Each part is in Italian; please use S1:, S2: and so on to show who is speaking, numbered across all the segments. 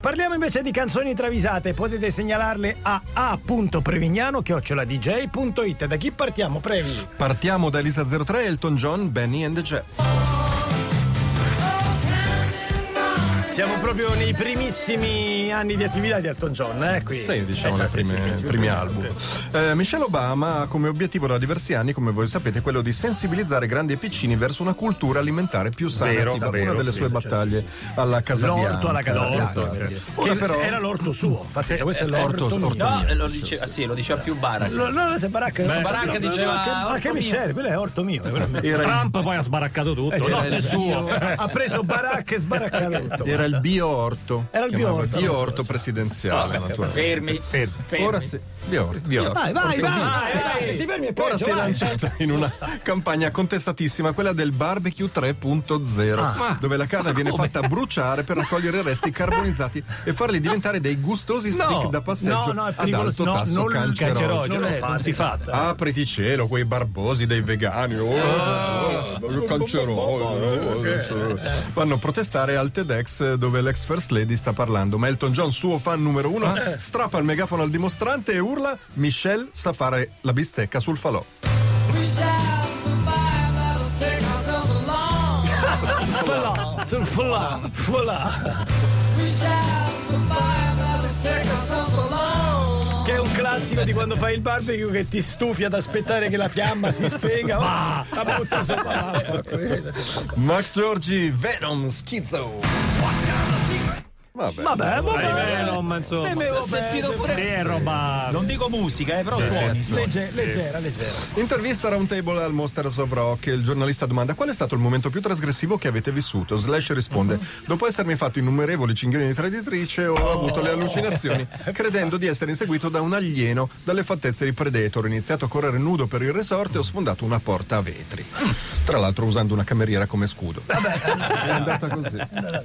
S1: Parliamo invece di canzoni travisate, potete segnalarle a a.prevignano-dj.it. Da chi partiamo, Previ?
S2: Partiamo da Elisa 03, Elton John, Benny and the Jets.
S1: Siamo proprio nei primissimi anni di attività di Elton John, eh? Qui.
S2: Sì, diciamo
S1: Eh,
S2: nei
S1: sì, sì,
S2: primi,
S1: sì,
S2: primi
S1: sì.
S2: album. Eh, Michelle Obama ha come obiettivo da diversi anni, come voi sapete, quello di sensibilizzare grandi e piccini verso una cultura alimentare più sana.
S1: Vero,
S2: È stata
S1: vero,
S2: una delle
S1: sì,
S2: sue
S1: sì,
S2: battaglie alla Casa Bianca.
S1: L'orto alla Casa
S2: L'orto,
S1: Bianca.
S2: eh.
S1: Che
S2: però
S1: era l'orto suo, infatti cioè, questo è l'orto,
S2: orto-
S1: mio.
S2: orto
S3: No,
S2: mio.
S3: eh, lo diceva, sì, lo diceva più Barak.
S1: No, no, se Baracca,
S3: Baracca
S1: no,
S3: diceva,
S1: no, anche. Michele, quello è orto mio. è
S4: Trump poi ha sbaraccato tutto.
S1: Eh,
S4: no?
S2: il bio,
S1: ha preso Baracca e sbaraccato tutto.
S2: era il bio-orto.
S1: Era il bio-orto,
S2: bio-orto presidenziale, naturalmente.
S3: Fermi. Fermi.
S2: Ora si, bio-orto.
S1: Vai, vai, vai, vai, se ti fermi è
S2: Ora si è lanciata in una campagna contestatissima, quella del barbecue 3.0,
S1: Ah.
S2: dove la carne viene fatta bruciare per raccogliere i resti carbonizzati e farli diventare dei gustosi stick da passeggio
S1: no, no,
S2: ad alto
S1: No,
S2: tasso
S1: non
S2: cancerogeno.
S4: Cancerogeno,
S1: Non
S4: eh, si fa.
S2: Apriti cielo, quei barbosi dei vegani. Oh, oh, cancerogeno. Vanno a protestare al TEDx dove l'ex First Lady sta parlando. Ma Elton John, suo fan numero uno, strappa il megafono al dimostrante e urla: Michelle sa fare la bistecca sul falò.
S1: Fulà, sul fulà, fulà. Che è classico di quando fai il barbecue che ti stufi ad aspettare che la fiamma si spenga. Ma la.
S2: Max Giorgi, Venom, Schizzo. Vabbè.
S1: Vabbè, vabbè.
S4: Dai, Venom, insomma.
S1: Eh, me, vabbè,
S3: sentito pure-
S4: Sì, è roba.
S3: Non dico musica, eh, però suoni.
S1: Legge- leggera, leggera.
S2: Intervista Roundtable al Monsters of Rock. Il giornalista domanda qual è stato il momento più trasgressivo che avete vissuto. Slash risponde: Dopo essermi fatto innumerevoli cinghiali di traditrice, ho avuto le allucinazioni, credendo di essere inseguito da un alieno dalle fattezze di Predator. Ho iniziato a correre nudo per il resort e ho sfondato una porta a vetri. Tra l'altro usando una cameriera come scudo. È andata così.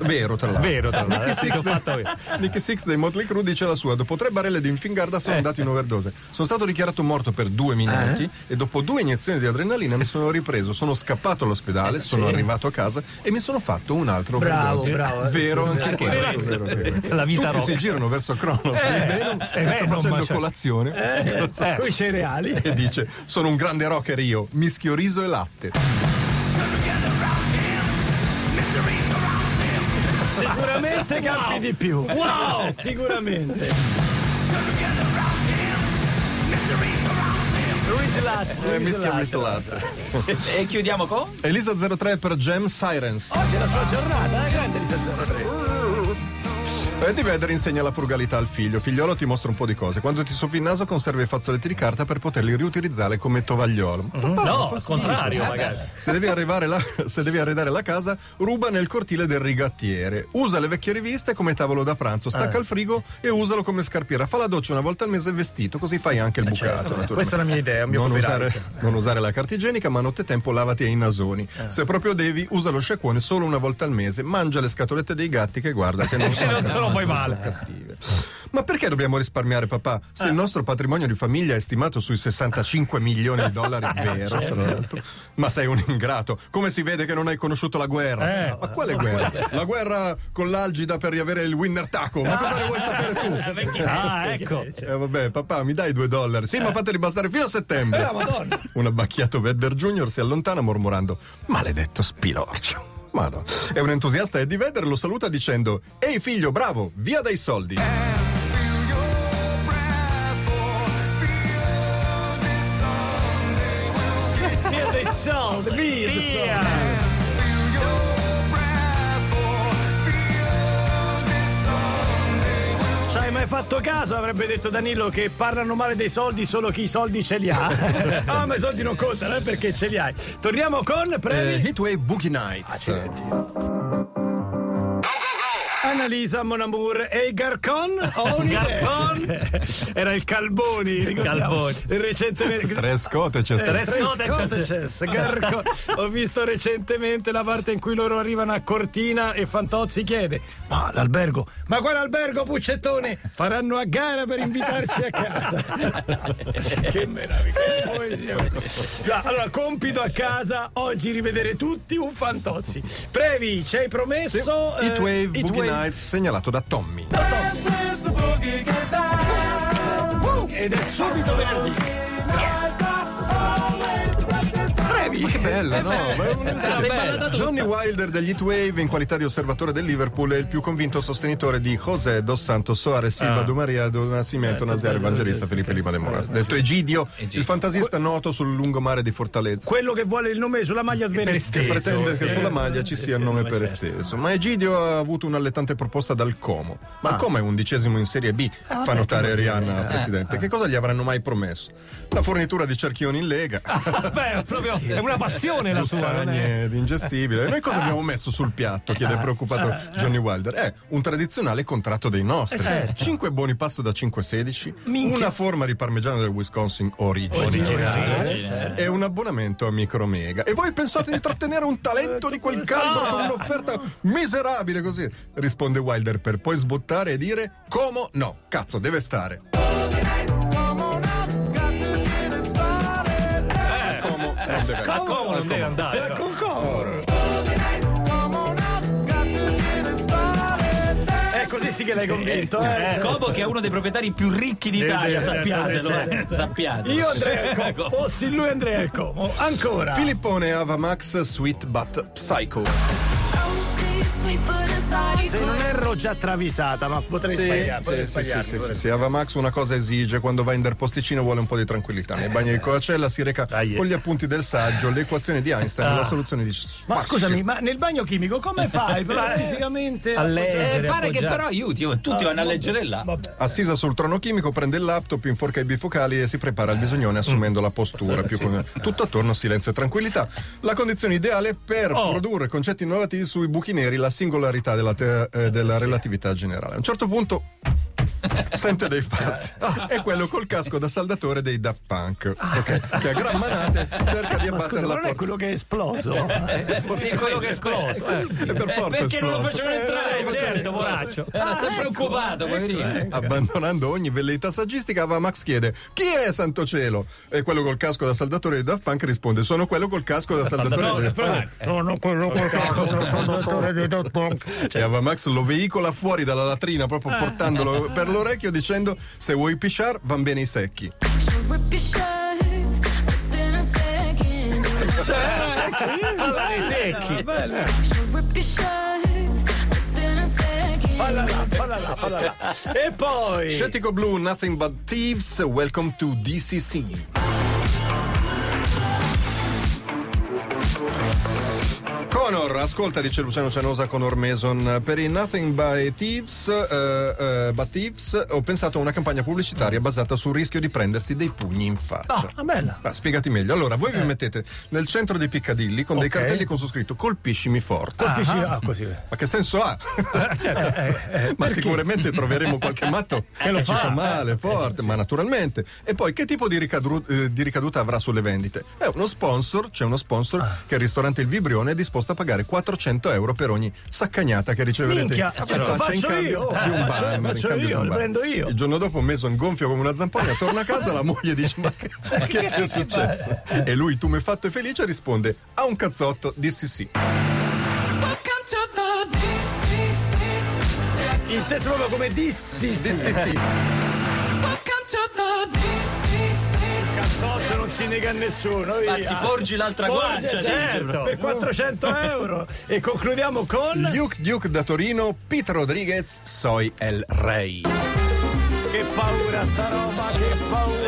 S2: Vero, tra l'altro.
S4: Vero, tra l'altro. Eh, fatto io.
S2: Nicky Six dei Motley Crue dice la sua: Dopo tre barelle di infingarda sono andato in overdose. Sono stato dichiarato morto per due minuti e dopo due iniezioni di adrenalina mi sono ripreso. Sono scappato all'ospedale, sono arrivato a casa e mi sono fatto un altro
S1: Bravo,
S2: overdose.
S1: bravo.
S2: Vero anche
S3: Anche
S2: questo.
S3: questo.
S2: Vero, vero.
S4: La vita
S2: Tutti si girano verso Cronos di Venom che sta facendo colazione
S1: Eh, Con i cereali.
S2: e dice: Sono un grande rocker io, mischio riso e latte.
S1: Sicuramente campi di più. Wow! Sicuramente. Luis Latte.
S2: Eh, riso e
S3: chiudiamo con?
S2: Elisa 03 per Gem Sirens.
S1: Oggi è la sua giornata, eh? grande Lisa 03.
S2: Eddie Vedder insegna la frugalità al figlio. Figliolo ti mostra un po' di cose. Quando ti soffi il naso conserva i fazzoletti di carta per poterli riutilizzare come tovagliolo. Papà, non
S4: No, al contrario, magari.
S2: Se devi, arrivare là- se devi arredare la casa, ruba nel cortile del rigattiere. Usa le vecchie riviste come tavolo da pranzo, stacca il frigo e usalo come scarpiera. Fa la doccia una volta al mese vestito, così fai anche il bucato. naturalmente.
S1: Questa è la mia idea,
S2: non usare, non usare la carta igienica, ma nottetempo lavati ai nasoni. Se proprio devi, usa lo sciacquone solo una volta al mese. Mangia le scatolette dei gatti che guarda che non sono,
S4: poi male.
S2: cattive. Ma perché dobbiamo risparmiare, papà? Se il nostro patrimonio di famiglia è stimato sui 65 milioni di dollari, vero, tra l'altro. Ma sei un ingrato. Come si vede che non hai conosciuto la guerra?
S4: Eh.
S2: Ma quale guerra? La guerra con l'algida per riavere il winner taco. Ma cosa ne vuoi sapere tu?
S4: Ah, ecco.
S2: Eh vabbè, papà, mi dai due dollari? Sì, ma fateli bastare fino a settembre.
S1: Madonna.
S2: Un abbacchiato Vedder Junior si allontana mormorando: Maledetto spilorcio. Ma no. E un entusiasta Eddie Vedder lo saluta dicendo: Ehi figlio, bravo, via dai soldi.
S1: Via dei soldi, via fatto caso, avrebbe detto Danilo, che parlano male dei soldi solo chi i soldi ce li ha? ah, ma i soldi non contano, eh, perché ce li hai. Torniamo con
S2: Eh,
S1: Previ.
S2: Hitway Boogie Nights.
S1: Annalisa Monamour e Garcon ho un'idea. Era il Calboni.
S4: Calboni.
S1: Recentemente.
S2: Tre scote c'è.
S1: Scotches, Garcon. Ho visto recentemente la parte in cui loro arrivano a Cortina e Fantozzi chiede: Ma l'albergo? Ma quale albergo, Puccettone? Faranno a gara per invitarci a casa. che meraviglia, che poesia. No, allora, compito a casa, oggi rivedere tutti un Fantozzi. Previ, ci hai promesso.
S2: Sì.
S1: Eh,
S2: Boogie Nights, segnalato da Tommy.
S1: Ed è subito venerdì. Brevi.
S2: Che bella, no? Ma
S3: tutta.
S2: Johnny Wilder degli Heatwave, in qualità di osservatore del Liverpool, è il più convinto sostenitore di José dos Santos Soares Silva
S4: Ah.
S2: do Maria do Nascimento Nazaire Evangelista Felipe Lima de Moras. Detto Egidio, il fantasista noto sul lungomare di Fortaleza.
S1: Quello che vuole il nome sulla maglia bene
S2: che
S1: steso.
S2: pretende che
S1: Eh,
S2: sulla maglia ci sia il nome per
S1: certo.
S2: esteso. Ma Egidio ha avuto un'allettante proposta dal Como. Ma il Como è undicesimo in Serie B, fa notare Rihanna al presidente. Che cosa gli avranno mai promesso? La fornitura di cerchioni in lega,
S4: Beh, proprio è una passione la sua. è-
S2: ingestibile. Noi cosa abbiamo messo sul piatto? chiede preoccupato Johnny Wilder. È un tradizionale contratto dei nostri. 5 buoni pasto da 5,16, una forma di parmigiano del Wisconsin originale e un abbonamento a Micromega. E voi pensate di trattenere un talento di quel calibro con un'offerta miserabile così? Risponde Wilder per poi sbottare e dire: Como no, cazzo, deve stare. Non deve
S4: andare.
S1: C'era con Como. Eh, così sì che l'hai convinto, eh.
S3: Como che è uno dei proprietari più ricchi d'Italia,
S4: sì,
S3: sappiatelo, eh, sappiate.
S1: Io andrei al Como. Fossi lui andrei al Como. Ancora.
S2: Filippone Avamax Sweet But Psycho.
S1: Se non erro già travisata, ma potrei sbagliare.
S2: sì,
S1: Potrei
S2: sì,
S1: sbagliarmi,
S2: sì, sì, sì, Avamax una cosa esige, quando va in der posticino vuole un po' di tranquillità. Nei bagni di Coacella si reca
S4: Dai.
S2: con gli appunti del saggio, le equazioni di Einstein e la soluzione di
S1: Ma scusami, ma nel bagno chimico come fai? Però fisicamente.
S4: A leggere,
S3: Eh, pare che però aiuti, oh, tutti vanno a leggere là.
S1: Vabbè.
S2: Assisa sul trono chimico, prende il laptop, inforca i bifocali e si prepara al bisognone assumendo la postura. Più con- Tutto attorno silenzio e tranquillità. La condizione ideale per
S4: Oh.
S2: produrre concetti innovativi sui buchi neri, la singolarità della, te- eh, della relatività generale. A un certo punto sente dei passi. È quello col casco da saldatore dei Daft Punk, ok? che a gran manate cerca di abbattere
S1: scusa,
S2: la
S1: ma non è
S2: porta.
S1: quello che è esploso?
S3: Sì,
S4: È quello che è esploso. eh.
S2: E per forza
S3: perché non lo
S2: esploso.
S3: facevano entrare?
S4: Eh, certo, poraccio.
S3: Era sempre occupato, poverino.
S2: Abbandonando ogni velleità saggistica, Avamax chiede: Chi è Santo Cielo? E quello col casco da saldatore di Daft Punk risponde: Sono quello col casco da saldatore di Daft Punk.
S1: Sono quello che
S2: E Avamax lo veicola fuori dalla latrina, proprio portandolo per l'orecchio, dicendo: Se vuoi pisciar, van bene i secchi.
S4: Parla dei secchi.
S1: Falla là, falla là, falla là. E poi.
S2: Scettico Blue, Nothing But Thieves, welcome to DCC. Conor, ascolta, dice Luciano Cianosa Conor Mason. Per i Nothing by Thieves, eh, eh, but Thieves, ho pensato a una campagna pubblicitaria basata sul rischio di prendersi dei pugni in faccia.
S1: Ah, bella.
S2: Ma spiegati meglio. Allora, voi vi mettete nel centro di Piccadilly con dei
S1: Ok.
S2: cartelli con su scritto colpiscimi forte.
S1: Colpisci. Ah, così.
S2: Ma che senso ha?
S1: Eh,
S2: ma sicuramente troveremo qualche matto che
S4: lo
S2: ci
S4: fa.
S2: fa male, forte, ma naturalmente. E poi che tipo di, ricadru- eh, di ricaduta avrà sulle vendite? È uno sponsor, c'è uno sponsor
S1: Ah.
S2: che il ristorante Il Vibrione è disposto a pagare 400 euro per ogni saccagnata che riceverete
S1: Minchia,
S2: in
S1: ce lo
S2: faccia in
S1: faccio
S2: cambio
S1: io.
S2: di un
S1: Eh, faccio-
S2: in
S1: faccio
S2: di
S1: io,
S2: banner.
S1: prendo io.
S2: Il giorno dopo Mason gonfio come una zampogna, torna a casa, la moglie dice ma che, ma che ti è successo? E lui, tu mi hai fatto e felice, risponde a un cazzotto, dissi sì.
S1: Inteso proprio come dissi. Sì,
S2: Dissi sì.
S1: Cazzotto non si nega a nessuno. via.
S3: Anzi, porgi l'altra guancia,
S1: certo, per 400 euro. E concludiamo con.
S2: Duke Duke da Torino, Pete Rodriguez, Soy el Rey.
S1: Che paura sta roba, che paura.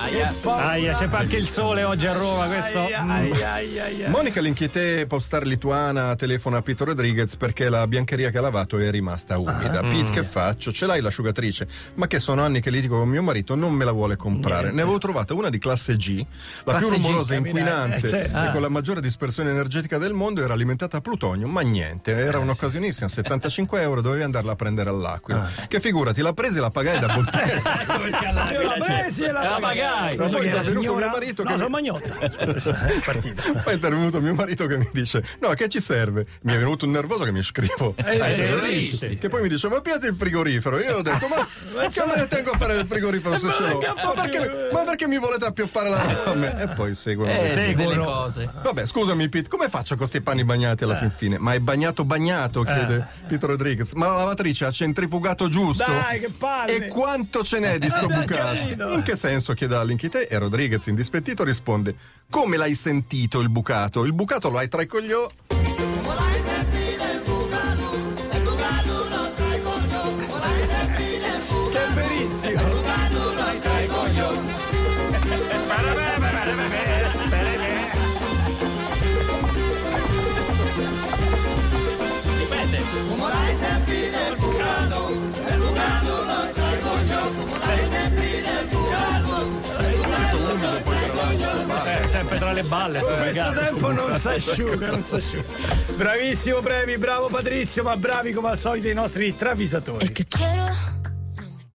S3: Aia.
S4: Aia, c'è anche il sole oggi a Roma, questo.
S1: Aia, aia, aia.
S2: Monica l'inchietè popstar lituana telefona a Pete Rodriguez perché la biancheria che ha lavato è rimasta umida. Pete, che faccio? Ce l'hai l'asciugatrice? Ma che sono anni che litigo con mio marito, non me la vuole comprare. Ne avevo trovata una di classe G, la
S1: Classe
S2: più rumorosa e
S1: capirai,
S2: inquinante
S1: eh, certo.
S2: e con la maggiore dispersione energetica del mondo era alimentata a plutonio, ma niente, era un'occasionissima, 75 euro, dovevi andarla a prendere all'Aquila. Che figurati, la presi e la pagai da bottega.
S3: Ecco
S1: Io la presi e la
S3: la
S1: pagai.
S2: Ma poi è intervenuto
S1: signora-
S2: mio marito
S1: No,
S2: che
S1: sono
S2: mi...
S1: Magnotta. Scusa, partita.
S2: Poi è intervenuto mio marito che mi dice: No, che ci serve? Mi è venuto un nervoso che mi scrivo.
S1: Eh,
S4: terroristi.
S2: Che poi mi dice: Ma piate il frigorifero. Io ho detto: Ma, che me ne tengo a fare il frigorifero se ce l'ho? Ma perché, ma perché mi volete appioppare la roba a me? E poi seguono.
S3: Eh,
S2: le-
S4: Seguono.
S3: cose.
S2: Vabbè, scusami, Pete, come faccio con questi panni bagnati alla fin fine? Ma è bagnato bagnato, chiede Pete Rodriguez. Ma la lavatrice ha centrifugato giusto?
S1: Dai, che palle!
S2: E quanto ce n'è di sto bucato? In che senso chiede All'inchite? E Rodriguez, indispettito, risponde: Come l'hai sentito il bucato? Il bucato lo hai tra i coglioni.
S1: Che verissimo.
S4: Le balle. sto
S1: Questo
S4: ragazzo.
S1: tempo non si asciuga, non si asciuga. Bravissimo Premi, bravo Patrizio, ma bravi come al solito i nostri travisatori.